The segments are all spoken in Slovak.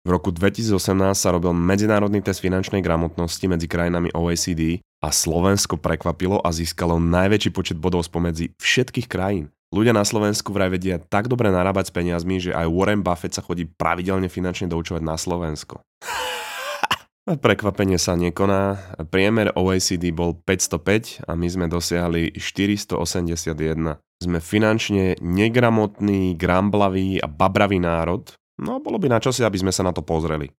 V roku 2018 sa robil medzinárodný test finančnej gramotnosti medzi krajinami OECD a Slovensko prekvapilo a získalo najväčší počet bodov spomedzi všetkých krajín. Ľudia na Slovensku vraj vedia tak dobre narábať s peniazmi, že aj Warren Buffett sa chodí pravidelne finančne doučovať na Slovensko. Prekvapenie sa nekoná. Priemer OECD bol 505 a my sme dosiahli 481. Sme finančne negramotný, gramblavý a babravý národ, No bolo by na čase, aby sme sa na to pozreli.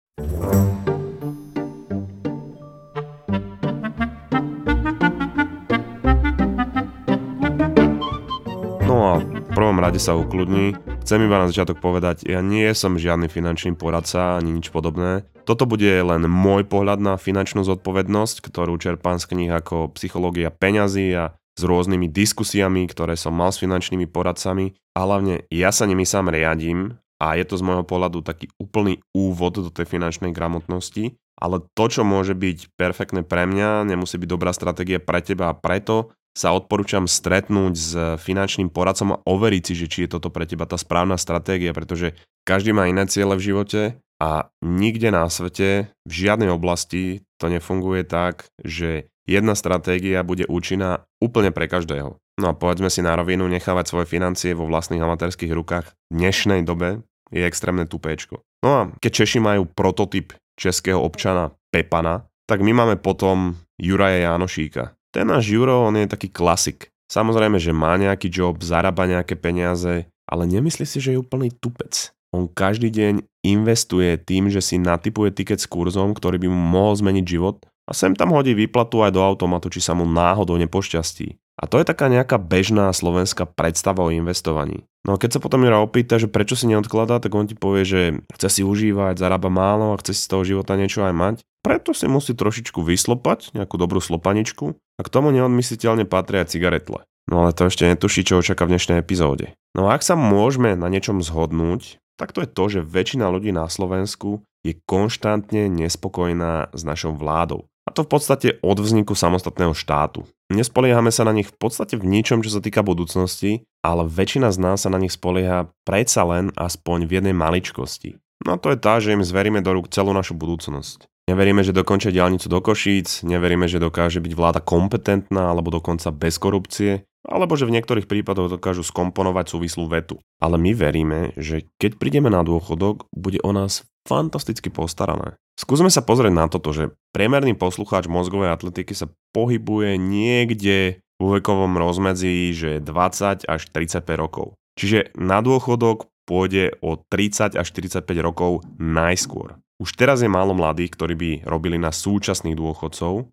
No a v prvom rade sa ukludní. Chcem iba na začiatok povedať, ja nie som žiadny finančný poradca ani nič podobné. Toto bude len môj pohľad na finančnú zodpovednosť, ktorú čerpám z kníh ako Psychológia peňazí a s rôznymi diskusiami, ktoré som mal s finančnými poradcami. A hlavne ja sa nimi sám riadím a je to z môjho pohľadu taký úplný úvod do tej finančnej gramotnosti, ale to, čo môže byť perfektné pre mňa, nemusí byť dobrá stratégia pre teba a preto sa odporúčam stretnúť s finančným poradcom a overiť si, že či je toto pre teba tá správna stratégia, pretože každý má iné ciele v živote a nikde na svete, v žiadnej oblasti to nefunguje tak, že jedna stratégia bude účinná úplne pre každého. No a povedzme si na rovinu, nechávať svoje financie vo vlastných amatérských rukách v dnešnej dobe je extrémne tupéčko. No a keď Češi majú prototyp českého občana Pepana, tak my máme potom Juraja Janošíka. Ten náš Juro, on je taký klasik. Samozrejme, že má nejaký job, zarába nejaké peniaze, ale nemyslí si, že je úplný tupec. On každý deň investuje tým, že si natypuje tiket s kurzom, ktorý by mu mohol zmeniť život a sem tam hodí výplatu aj do automatu, či sa mu náhodou nepošťastí. A to je taká nejaká bežná slovenská predstava o investovaní. No a keď sa potom Jura opýta, že prečo si neodkladá, tak on ti povie, že chce si užívať, zarába málo a chce si z toho života niečo aj mať. Preto si musí trošičku vyslopať, nejakú dobrú slopaničku a k tomu neodmysliteľne patria cigaretle. No ale to ešte netuší, čo očaká v dnešnej epizóde. No a ak sa môžeme na niečom zhodnúť, tak to je to, že väčšina ľudí na Slovensku je konštantne nespokojná s našou vládou. A to v podstate od vzniku samostatného štátu. Nespoliehame sa na nich v podstate v ničom, čo sa týka budúcnosti, ale väčšina z nás sa na nich spolieha predsa len aspoň v jednej maličkosti. No to je tá, že im zveríme do rúk celú našu budúcnosť. Neveríme, že dokončia diálnicu do Košíc, neveríme, že dokáže byť vláda kompetentná alebo dokonca bez korupcie, alebo že v niektorých prípadoch dokážu skomponovať súvislú vetu. Ale my veríme, že keď prídeme na dôchodok, bude o nás fantasticky postarané. Skúsme sa pozrieť na toto, že priemerný poslucháč mozgovej atletiky sa pohybuje niekde vo vekovom rozmedzi, že 20 až 35 rokov. Čiže na dôchodok pôjde o 30 až 45 rokov najskôr. Už teraz je málo mladých, ktorí by robili na súčasných dôchodcov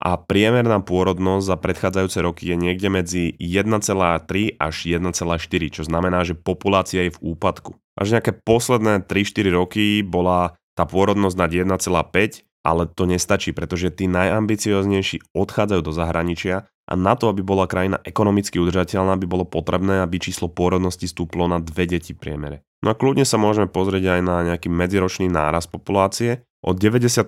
a priemerná pôrodnosť za predchádzajúce roky je niekde medzi 1,3 až 1,4, čo znamená, že populácia je v úpadku. Až nejaké posledné 3-4 roky bola tá pôrodnosť nad 1,5, ale to nestačí, pretože tí najambicioznejší odchádzajú do zahraničia a na to, aby bola krajina ekonomicky udržateľná, by bolo potrebné, aby číslo pôrodnosti stúplo na dve deti priemere. No a kľudne sa môžeme pozrieť aj na nejaký medziročný náraz populácie, od 94.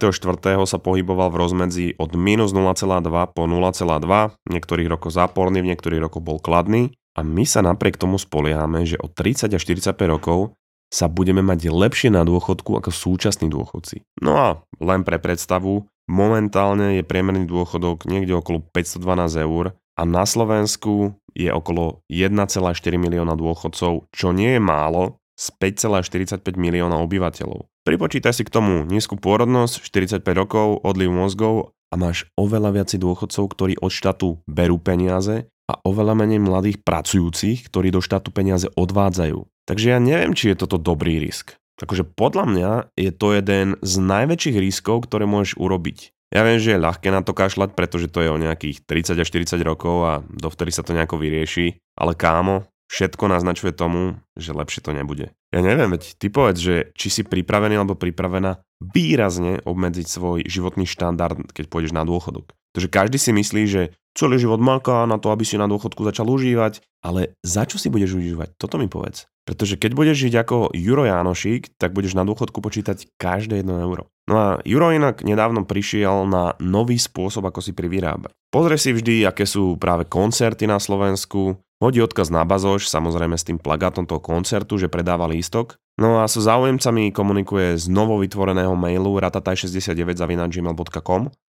sa pohyboval v rozmedzi od minus 0,2 po 0,2, v niektorých rokoch záporný, v niektorých rokoch bol kladný a my sa napriek tomu spoliehame, že od 30 až 45 rokov sa budeme mať lepšie na dôchodku ako súčasní dôchodci. No a len pre predstavu, momentálne je priemerný dôchodok niekde okolo 512 eur a na Slovensku je okolo 1,4 milióna dôchodcov, čo nie je málo z 5,45 milióna obyvateľov. Pripočítaj si k tomu nízku pôrodnosť, 45 rokov, odliv mozgov a máš oveľa viacej dôchodcov, ktorí od štátu berú peniaze a oveľa menej mladých pracujúcich, ktorí do štátu peniaze odvádzajú. Takže ja neviem, či je toto dobrý risk. Takže podľa mňa je to jeden z najväčších riskov, ktoré môžeš urobiť. Ja viem, že je ľahké na to kašľať, pretože to je o nejakých 30 až 40 rokov a dovtedy sa to nejako vyrieši. Ale kámo, všetko naznačuje tomu, že lepšie to nebude. Ja neviem, veď ty povedz, že či si pripravený alebo pripravená výrazne obmedziť svoj životný štandard, keď pôjdeš na dôchodok. Pretože každý si myslí, že celý život maká na to, aby si na dôchodku začal užívať, ale za čo si budeš užívať? Toto mi povedz. Pretože keď budeš žiť ako Juro Janošík, tak budeš na dôchodku počítať každé jedno euro. No a Juro inak nedávno prišiel na nový spôsob, ako si privyrábať. Pozri si vždy, aké sú práve koncerty na Slovensku, hodí odkaz na bazoš, samozrejme s tým plagátom toho koncertu, že predáva lístok. No a so záujemcami komunikuje z novo vytvoreného mailu ratataj69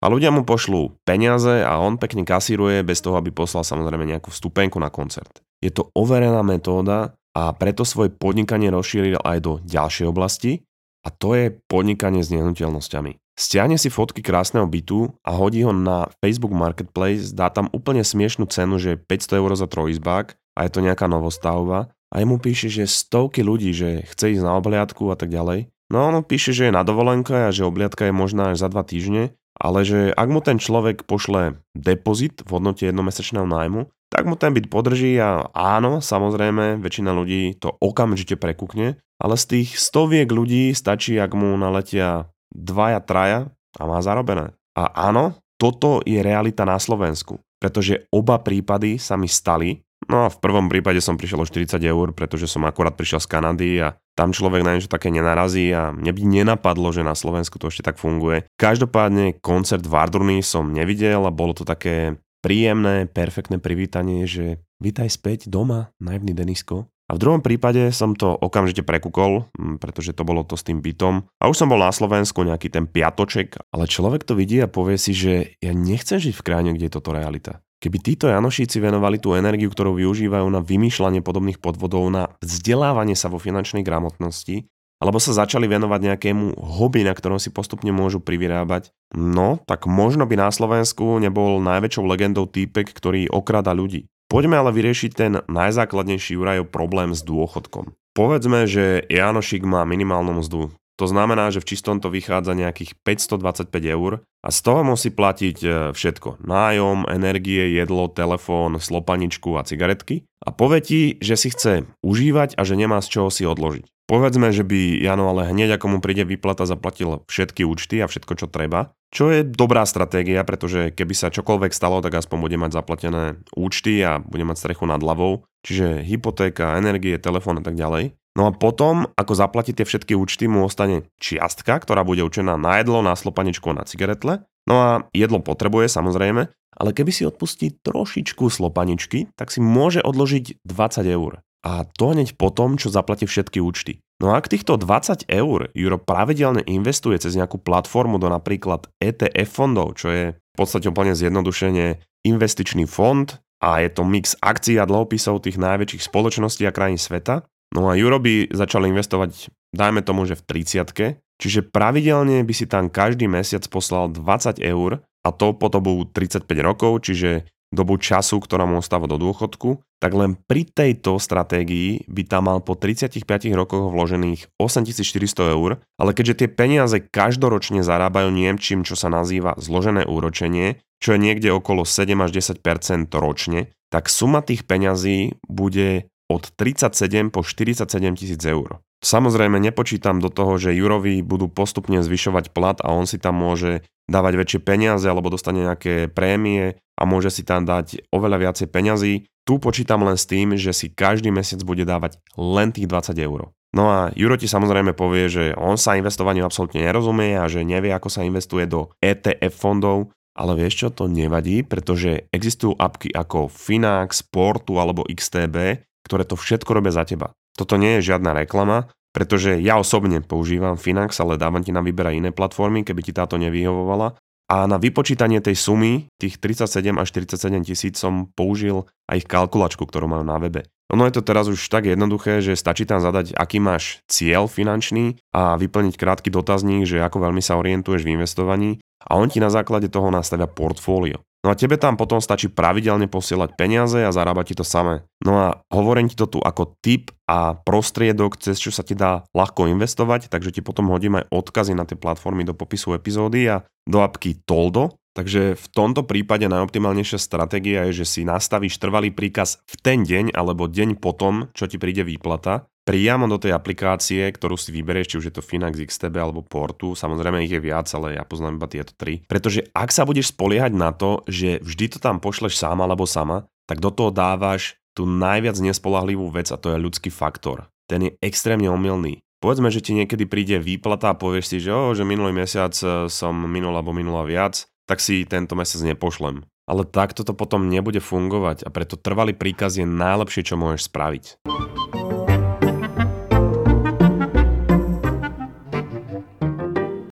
a ľudia mu pošlú peniaze a on pekne kasíruje bez toho, aby poslal samozrejme nejakú vstupenku na koncert. Je to overená metóda a preto svoje podnikanie rozšíril aj do ďalšej oblasti a to je podnikanie s nehnuteľnosťami. Stiahne si fotky krásneho bytu a hodí ho na Facebook Marketplace, dá tam úplne smiešnú cenu, že 500 eur za trojizbák a je to nejaká novostavba a mu píše, že stovky ľudí, že chce ísť na obliadku a tak ďalej. No on píše, že je na dovolenke a že obliadka je možná až za dva týždne, ale že ak mu ten človek pošle depozit v hodnote jednomesačného nájmu, tak mu ten byt podrží a áno, samozrejme, väčšina ľudí to okamžite prekúkne, ale z tých stoviek ľudí stačí, ak mu naletia dvaja, traja a má zarobené. A áno, toto je realita na Slovensku, pretože oba prípady sa mi stali. No a v prvom prípade som prišiel o 40 eur, pretože som akorát prišiel z Kanady a tam človek na niečo také nenarazí a mne by nenapadlo, že na Slovensku to ešte tak funguje. Každopádne koncert v Ardurny som nevidel a bolo to také príjemné, perfektné privítanie, že vítaj späť doma, naivný Denisko. A v druhom prípade som to okamžite prekúkol, pretože to bolo to s tým bytom. A už som bol na Slovensku nejaký ten piatoček, ale človek to vidí a povie si, že ja nechcem žiť v krajine, kde je toto realita. Keby títo Janošíci venovali tú energiu, ktorú využívajú na vymýšľanie podobných podvodov, na vzdelávanie sa vo finančnej gramotnosti, alebo sa začali venovať nejakému hobby, na ktorom si postupne môžu privyrábať, no tak možno by na Slovensku nebol najväčšou legendou týpek, ktorý okrada ľudí. Poďme ale vyriešiť ten najzákladnejší Jurajov problém s dôchodkom. Povedzme, že Janošik má minimálnu mzdu. To znamená, že v čistom to vychádza nejakých 525 eur a z toho musí platiť e, všetko. Nájom, energie, jedlo, telefón, slopaničku a cigaretky. A povie ti, že si chce užívať a že nemá z čoho si odložiť. Povedzme, že by Jano ale hneď ako mu príde výplata zaplatil všetky účty a všetko, čo treba, čo je dobrá stratégia, pretože keby sa čokoľvek stalo, tak aspoň bude mať zaplatené účty a bude mať strechu nad hlavou, čiže hypotéka, energie, telefón a tak ďalej. No a potom, ako zaplatí tie všetky účty, mu ostane čiastka, ktorá bude určená na jedlo, na slopaničku a na cigaretle. No a jedlo potrebuje samozrejme, ale keby si odpustí trošičku slopaničky, tak si môže odložiť 20 eur a to hneď po tom, čo zaplatí všetky účty. No a ak týchto 20 eur Juro pravidelne investuje cez nejakú platformu do napríklad ETF fondov, čo je v podstate úplne zjednodušenie investičný fond a je to mix akcií a dlhopisov tých najväčších spoločností a krajín sveta. No a Juro by začal investovať, dajme tomu, že v 30 čiže pravidelne by si tam každý mesiac poslal 20 eur a to po dobu 35 rokov, čiže dobu času, ktorá mu ostáva do dôchodku, tak len pri tejto stratégii by tam mal po 35 rokoch vložených 8400 eur, ale keďže tie peniaze každoročne zarábajú niečím, čo sa nazýva zložené úročenie, čo je niekde okolo 7 až 10% ročne, tak suma tých peňazí bude od 37 po 47 tisíc eur. Samozrejme nepočítam do toho, že Jurovi budú postupne zvyšovať plat a on si tam môže dávať väčšie peniaze alebo dostane nejaké prémie a môže si tam dať oveľa viacej peňazí. Tu počítam len s tým, že si každý mesiac bude dávať len tých 20 eur. No a Juro ti samozrejme povie, že on sa investovaniu absolútne nerozumie a že nevie, ako sa investuje do ETF fondov, ale vieš čo, to nevadí, pretože existujú apky ako Finax, Portu alebo XTB, ktoré to všetko robia za teba. Toto nie je žiadna reklama, pretože ja osobne používam Finax, ale dávam ti na výber iné platformy, keby ti táto nevyhovovala. A na vypočítanie tej sumy, tých 37 až 47 tisíc som použil aj ich kalkulačku, ktorú mám na webe. Ono je to teraz už tak jednoduché, že stačí tam zadať, aký máš cieľ finančný a vyplniť krátky dotazník, že ako veľmi sa orientuješ v investovaní a on ti na základe toho nastavia portfólio. No a tebe tam potom stačí pravidelne posielať peniaze a zarábať ti to samé. No a hovorím ti to tu ako tip a prostriedok, cez čo sa ti dá ľahko investovať, takže ti potom hodím aj odkazy na tie platformy do popisu epizódy a do apky Toldo, Takže v tomto prípade najoptimálnejšia stratégia je, že si nastavíš trvalý príkaz v ten deň alebo deň potom, čo ti príde výplata priamo do tej aplikácie, ktorú si vyberieš, či už je to Finax, XTB alebo Portu, samozrejme ich je viac, ale ja poznám iba tieto tri. Pretože ak sa budeš spoliehať na to, že vždy to tam pošleš sám alebo sama, tak do toho dávaš tú najviac nespolahlivú vec a to je ľudský faktor. Ten je extrémne omylný. Povedzme, že ti niekedy príde výplata a povieš si, že, oh, že minulý mesiac eh, som minul alebo minula viac, tak si tento mesiac nepošlem. ale takto to potom nebude fungovať a preto trvalý príkaz je najlepšie, čo môžeš spraviť.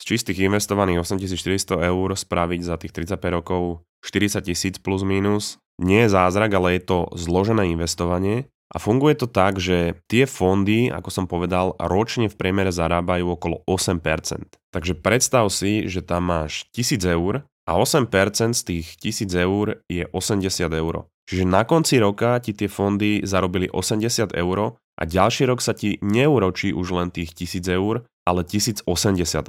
Čistých investovaných 8400 eur spraviť za tých 35 rokov 40 tisíc plus minus nie je zázrak, ale je to zložené investovanie a funguje to tak, že tie fondy, ako som povedal, ročne v priemere zarábajú okolo 8%. Takže predstav si, že tam máš 1000 eur a 8% z tých 1000 eur je 80 eur. Čiže na konci roka ti tie fondy zarobili 80 eur a ďalší rok sa ti neuročí už len tých 1000 eur, ale 1080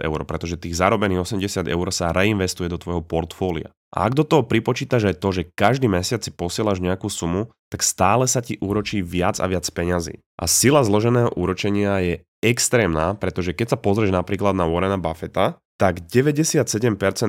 eur, pretože tých zarobených 80 eur sa reinvestuje do tvojho portfólia. A ak do toho pripočítaš aj to, že každý mesiac si posielaš nejakú sumu, tak stále sa ti úročí viac a viac peňazí. A sila zloženého úročenia je extrémna, pretože keď sa pozrieš napríklad na Warrena Buffetta, tak 97%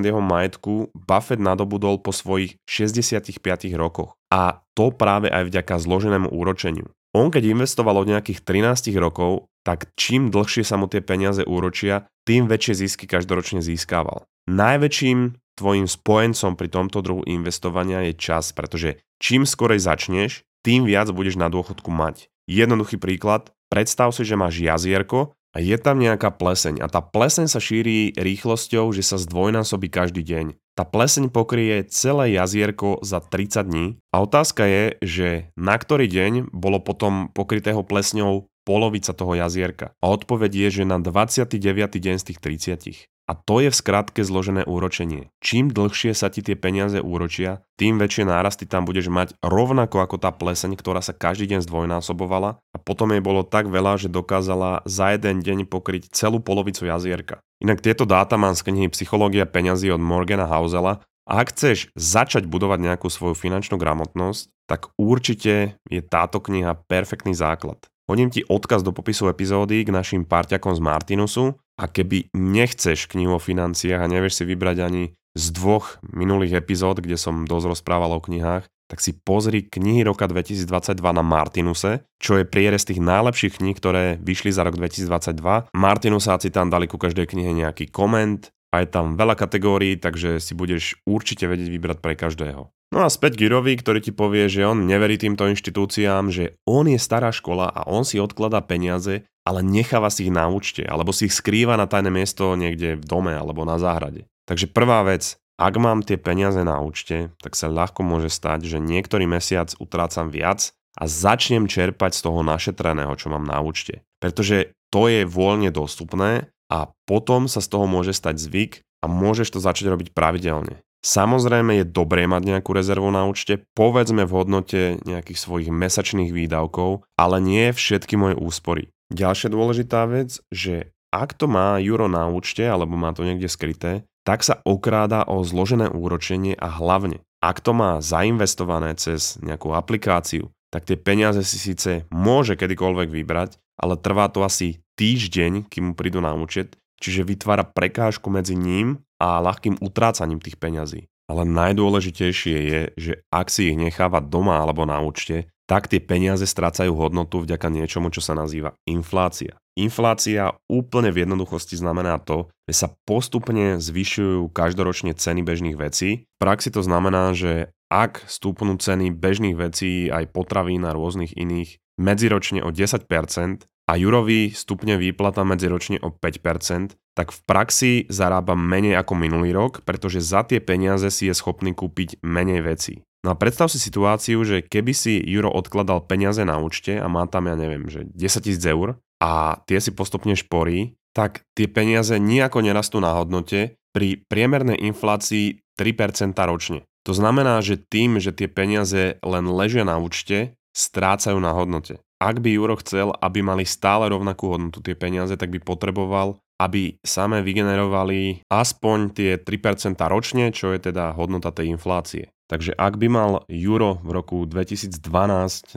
jeho majetku Buffett nadobudol po svojich 65 rokoch. A to práve aj vďaka zloženému úročeniu. On keď investoval od nejakých 13 rokov, tak čím dlhšie sa mu tie peniaze úročia, tým väčšie zisky každoročne získával. Najväčším tvojim spojencom pri tomto druhu investovania je čas, pretože čím skorej začneš, tým viac budeš na dôchodku mať. Jednoduchý príklad, predstav si, že máš jazierko a je tam nejaká pleseň a tá pleseň sa šíri rýchlosťou, že sa zdvojnásobí každý deň. Tá pleseň pokrie celé jazierko za 30 dní a otázka je, že na ktorý deň bolo potom pokrytého plesňou polovica toho jazierka. A odpoveď je, že na 29. deň z tých 30. A to je v skratke zložené úročenie. Čím dlhšie sa ti tie peniaze úročia, tým väčšie nárasty tam budeš mať rovnako ako tá pleseň, ktorá sa každý deň zdvojnásobovala a potom jej bolo tak veľa, že dokázala za jeden deň pokryť celú polovicu jazierka. Inak tieto dáta mám z knihy Psychológia peňazí od Morgana Hausela a ak chceš začať budovať nejakú svoju finančnú gramotnosť, tak určite je táto kniha perfektný základ. Hodím ti odkaz do popisu epizódy k našim parťakom z Martinusu a keby nechceš knihu o financiách a nevieš si vybrať ani z dvoch minulých epizód, kde som dosť rozprával o knihách, tak si pozri knihy roka 2022 na Martinuse, čo je prierez tých najlepších kníh, ktoré vyšli za rok 2022. Martinusáci tam dali ku každej knihe nejaký koment a je tam veľa kategórií, takže si budeš určite vedieť vybrať pre každého. No a späť Girovi, ktorý ti povie, že on neverí týmto inštitúciám, že on je stará škola a on si odkladá peniaze, ale necháva si ich na účte, alebo si ich skrýva na tajné miesto niekde v dome alebo na záhrade. Takže prvá vec, ak mám tie peniaze na účte, tak sa ľahko môže stať, že niektorý mesiac utrácam viac a začnem čerpať z toho našetreného, čo mám na účte. Pretože to je voľne dostupné a potom sa z toho môže stať zvyk a môžeš to začať robiť pravidelne. Samozrejme je dobré mať nejakú rezervu na účte, povedzme v hodnote nejakých svojich mesačných výdavkov, ale nie všetky moje úspory. Ďalšia dôležitá vec, že ak to má Juro na účte alebo má to niekde skryté, tak sa okráda o zložené úročenie a hlavne, ak to má zainvestované cez nejakú aplikáciu, tak tie peniaze si síce môže kedykoľvek vybrať, ale trvá to asi týždeň, kým mu prídu na účet, čiže vytvára prekážku medzi ním a ľahkým utrácaním tých peňazí. Ale najdôležitejšie je, že ak si ich necháva doma alebo na účte, tak tie peniaze strácajú hodnotu vďaka niečomu, čo sa nazýva inflácia. Inflácia úplne v jednoduchosti znamená to, že sa postupne zvyšujú každoročne ceny bežných vecí. V praxi to znamená, že ak stúpnú ceny bežných vecí aj potravín a rôznych iných medziročne o 10%, a Jurovi stupne výplata medziročne o 5%, tak v praxi zarába menej ako minulý rok, pretože za tie peniaze si je schopný kúpiť menej vecí. No a predstav si situáciu, že keby si Juro odkladal peniaze na účte a má tam, ja neviem, že 10 tisíc eur a tie si postupne šporí, tak tie peniaze nejako nerastú na hodnote pri priemernej inflácii 3% ročne. To znamená, že tým, že tie peniaze len ležia na účte, strácajú na hodnote ak by Juro chcel, aby mali stále rovnakú hodnotu tie peniaze, tak by potreboval, aby same vygenerovali aspoň tie 3% ročne, čo je teda hodnota tej inflácie. Takže ak by mal Juro v roku 2012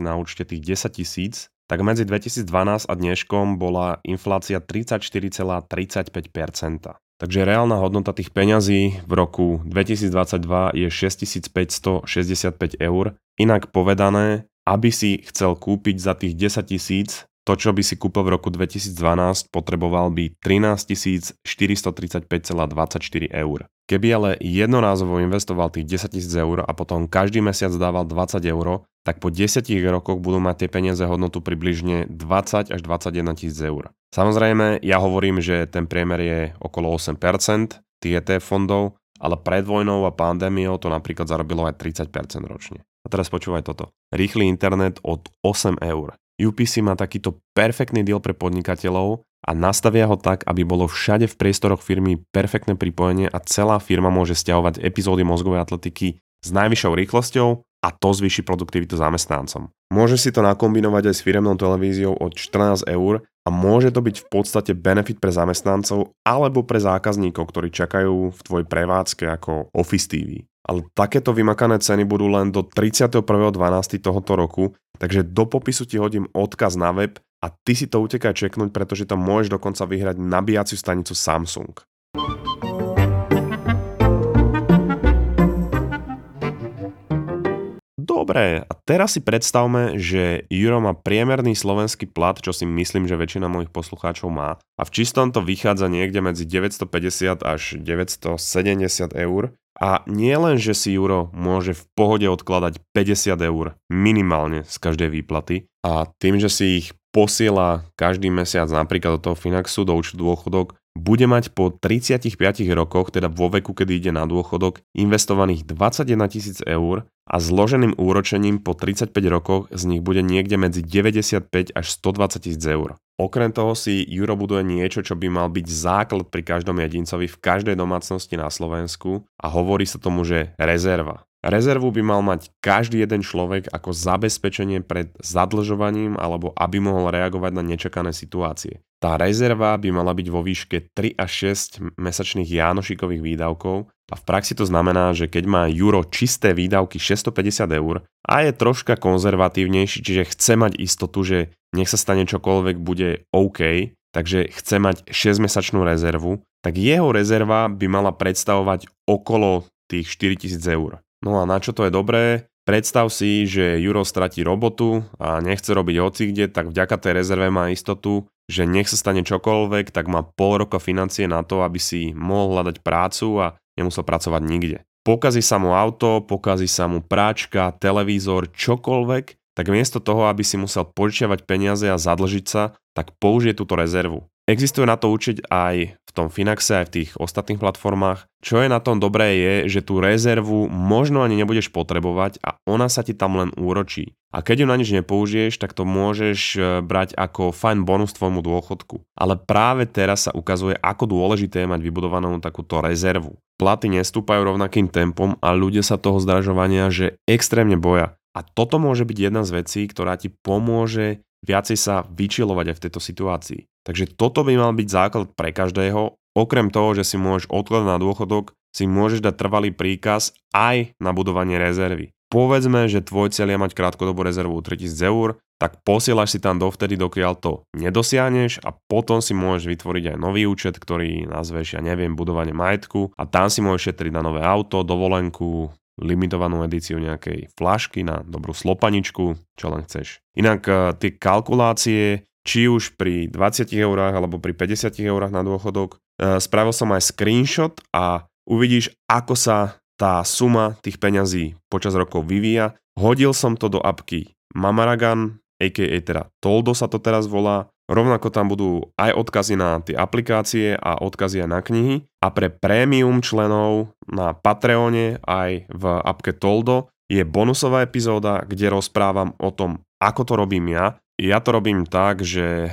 na účte tých 10 tisíc, tak medzi 2012 a dneškom bola inflácia 34,35%. Takže reálna hodnota tých peňazí v roku 2022 je 6565 eur. Inak povedané, aby si chcel kúpiť za tých 10 tisíc to, čo by si kúpil v roku 2012, potreboval by 13 435,24 eur. Keby ale jednorázovo investoval tých 10 000 eur a potom každý mesiac dával 20 eur, tak po 10 rokoch budú mať tie peniaze hodnotu približne 20 až 21 tisíc eur. Samozrejme, ja hovorím, že ten priemer je okolo 8% tých ETF fondov, ale pred vojnou a pandémiou to napríklad zarobilo aj 30% ročne. A teraz počúvaj toto. Rýchly internet od 8 eur. UPC má takýto perfektný deal pre podnikateľov a nastavia ho tak, aby bolo všade v priestoroch firmy perfektné pripojenie a celá firma môže stiahovať epizódy mozgovej atletiky s najvyššou rýchlosťou a to zvýši produktivitu zamestnancom. Môže si to nakombinovať aj s firemnou televíziou od 14 eur a môže to byť v podstate benefit pre zamestnancov alebo pre zákazníkov, ktorí čakajú v tvojej prevádzke ako Office TV. Ale takéto vymakané ceny budú len do 31.12. tohoto roku, takže do popisu ti hodím odkaz na web a ty si to utekaj čeknúť, pretože tam môžeš dokonca vyhrať nabíjaciu stanicu Samsung. Dobre, a teraz si predstavme, že Juro má priemerný slovenský plat, čo si myslím, že väčšina mojich poslucháčov má. A v čistom to vychádza niekde medzi 950 až 970 eur. A nie len, že si Juro môže v pohode odkladať 50 eur minimálne z každej výplaty a tým, že si ich posiela každý mesiac napríklad do toho Finaxu, do účtu dôchodok, bude mať po 35 rokoch, teda vo veku, kedy ide na dôchodok, investovaných 21 tisíc eur a zloženým úročením po 35 rokoch z nich bude niekde medzi 95 až 120 tisíc eur. Okrem toho si Juro buduje niečo, čo by mal byť základ pri každom jedincovi v každej domácnosti na Slovensku a hovorí sa tomu, že rezerva. Rezervu by mal mať každý jeden človek ako zabezpečenie pred zadlžovaním alebo aby mohol reagovať na nečakané situácie. Tá rezerva by mala byť vo výške 3 až 6 mesačných jánošikových výdavkov a v praxi to znamená, že keď má Juro čisté výdavky 650 eur a je troška konzervatívnejší, čiže chce mať istotu, že nech sa stane čokoľvek bude OK, takže chce mať 6-mesačnú rezervu, tak jeho rezerva by mala predstavovať okolo tých 4000 eur. No a na čo to je dobré? Predstav si, že Juro stratí robotu a nechce robiť hocikde, tak vďaka tej rezerve má istotu, že nech sa stane čokoľvek, tak má pol roka financie na to, aby si mohol hľadať prácu a nemusel pracovať nikde. Pokazí sa mu auto, pokazí sa mu práčka, televízor, čokoľvek, tak miesto toho, aby si musel požičiavať peniaze a zadlžiť sa, tak použije túto rezervu. Existuje na to učiť aj v tom Finaxe, aj v tých ostatných platformách. Čo je na tom dobré je, že tú rezervu možno ani nebudeš potrebovať a ona sa ti tam len úročí. A keď ju na nič nepoužiješ, tak to môžeš e, brať ako fajn bonus tvojmu dôchodku. Ale práve teraz sa ukazuje, ako dôležité je mať vybudovanú takúto rezervu. Platy nestúpajú rovnakým tempom a ľudia sa toho zdražovania, že extrémne boja. A toto môže byť jedna z vecí, ktorá ti pomôže viacej sa vyčilovať aj v tejto situácii. Takže toto by mal byť základ pre každého. Okrem toho, že si môžeš odkladať na dôchodok, si môžeš dať trvalý príkaz aj na budovanie rezervy. Povedzme, že tvoj cieľ je mať krátkodobú rezervu 3000 eur, tak posielaš si tam dovtedy, dokiaľ to nedosiahneš a potom si môžeš vytvoriť aj nový účet, ktorý nazveš, ja neviem, budovanie majetku a tam si môžeš šetriť na nové auto, dovolenku, limitovanú edíciu nejakej flašky na dobrú slopaničku, čo len chceš. Inak eh, tie kalkulácie, či už pri 20 eurách alebo pri 50 eurách na dôchodok, eh, spravil som aj screenshot a uvidíš, ako sa tá suma tých peňazí počas rokov vyvíja. Hodil som to do apky Mamaragan, a.k.a. teda Toldo sa to teraz volá Rovnako tam budú aj odkazy na tie aplikácie a odkazy aj na knihy. A pre prémium členov na Patreone aj v appke Toldo je bonusová epizóda, kde rozprávam o tom, ako to robím ja. Ja to robím tak, že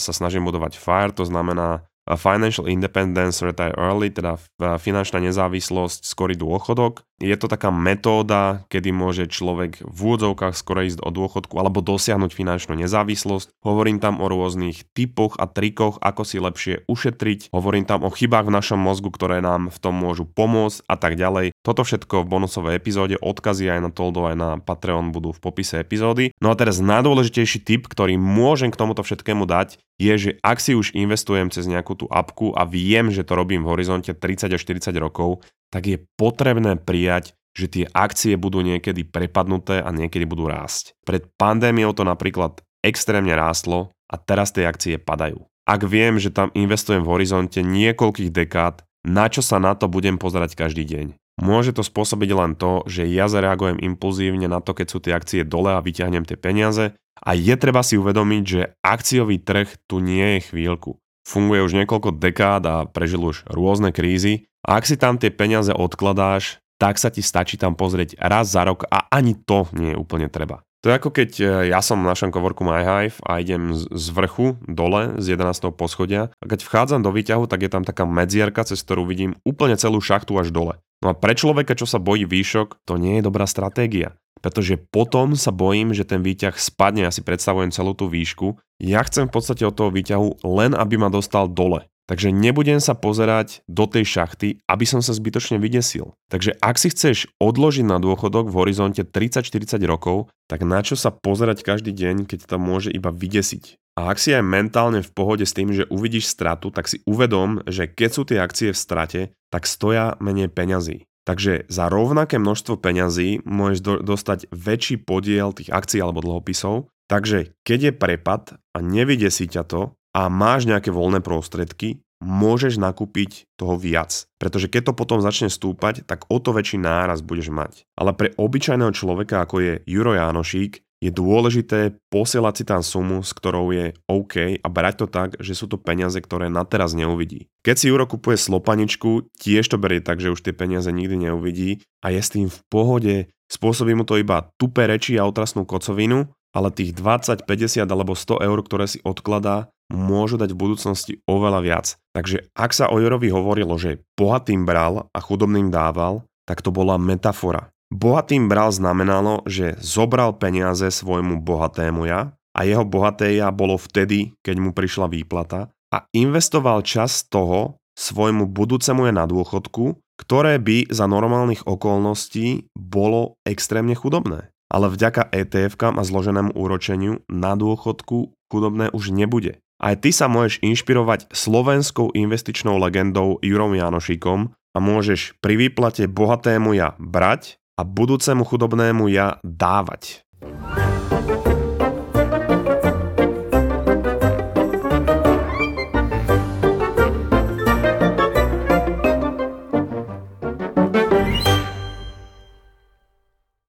sa snažím budovať FIRE, to znamená Financial Independence Retire Early, teda finančná nezávislosť, skorý dôchodok. Je to taká metóda, kedy môže človek v úvodzovkách skoro ísť o dôchodku alebo dosiahnuť finančnú nezávislosť. Hovorím tam o rôznych typoch a trikoch, ako si lepšie ušetriť. Hovorím tam o chybách v našom mozgu, ktoré nám v tom môžu pomôcť a tak ďalej. Toto všetko v bonusovej epizóde, odkazy aj na Toldo, aj na Patreon budú v popise epizódy. No a teraz najdôležitejší tip, ktorý môžem k tomuto všetkému dať, je, že ak si už investujem cez nejakú tú apku a viem, že to robím v horizonte 30 až 40 rokov, tak je potrebné prijať, že tie akcie budú niekedy prepadnuté a niekedy budú rásť. Pred pandémiou to napríklad extrémne rástlo a teraz tie akcie padajú. Ak viem, že tam investujem v horizonte niekoľkých dekád, na čo sa na to budem pozerať každý deň? Môže to spôsobiť len to, že ja zareagujem impulzívne na to, keď sú tie akcie dole a vyťahnem tie peniaze a je treba si uvedomiť, že akciový trh tu nie je chvíľku. Funguje už niekoľko dekád a prežil už rôzne krízy a ak si tam tie peniaze odkladáš, tak sa ti stačí tam pozrieť raz za rok a ani to nie je úplne treba. To je ako keď e, ja som v našom kovorku MyHive a idem z vrchu dole z 11. poschodia a keď vchádzam do výťahu, tak je tam taká medzierka, cez ktorú vidím úplne celú šachtu až dole. No a pre človeka, čo sa bojí výšok, to nie je dobrá stratégia. Pretože potom sa bojím, že ten výťah spadne, ja si predstavujem celú tú výšku. Ja chcem v podstate od toho výťahu len, aby ma dostal dole. Takže nebudem sa pozerať do tej šachty, aby som sa zbytočne vydesil. Takže ak si chceš odložiť na dôchodok v horizonte 30-40 rokov, tak na čo sa pozerať každý deň, keď to môže iba vydesiť. A ak si aj mentálne v pohode s tým, že uvidíš stratu, tak si uvedom, že keď sú tie akcie v strate, tak stoja menej peňazí. Takže za rovnaké množstvo peňazí môžeš do- dostať väčší podiel tých akcií alebo dlhopisov. Takže keď je prepad a nevydesí ťa to, a máš nejaké voľné prostriedky, môžeš nakúpiť toho viac. Pretože keď to potom začne stúpať, tak o to väčší náraz budeš mať. Ale pre obyčajného človeka, ako je Juro Jánošík, je dôležité posielať si tam sumu, s ktorou je OK a brať to tak, že sú to peniaze, ktoré na teraz neuvidí. Keď si Juro kupuje slopaničku, tiež to berie tak, že už tie peniaze nikdy neuvidí a je s tým v pohode, spôsobí mu to iba tupé reči a otrasnú kocovinu, ale tých 20, 50 alebo 100 eur, ktoré si odkladá, môžu dať v budúcnosti oveľa viac. Takže ak sa o Jorovi hovorilo, že bohatým bral a chudobným dával, tak to bola metafora. Bohatým bral znamenalo, že zobral peniaze svojmu bohatému ja a jeho bohaté ja bolo vtedy, keď mu prišla výplata a investoval čas toho svojmu budúcemu ja na dôchodku, ktoré by za normálnych okolností bolo extrémne chudobné. Ale vďaka etf a zloženému úročeniu na dôchodku chudobné už nebude. Aj ty sa môžeš inšpirovať slovenskou investičnou legendou Jurom Janošikom a môžeš pri výplate bohatému ja brať a budúcemu chudobnému ja dávať.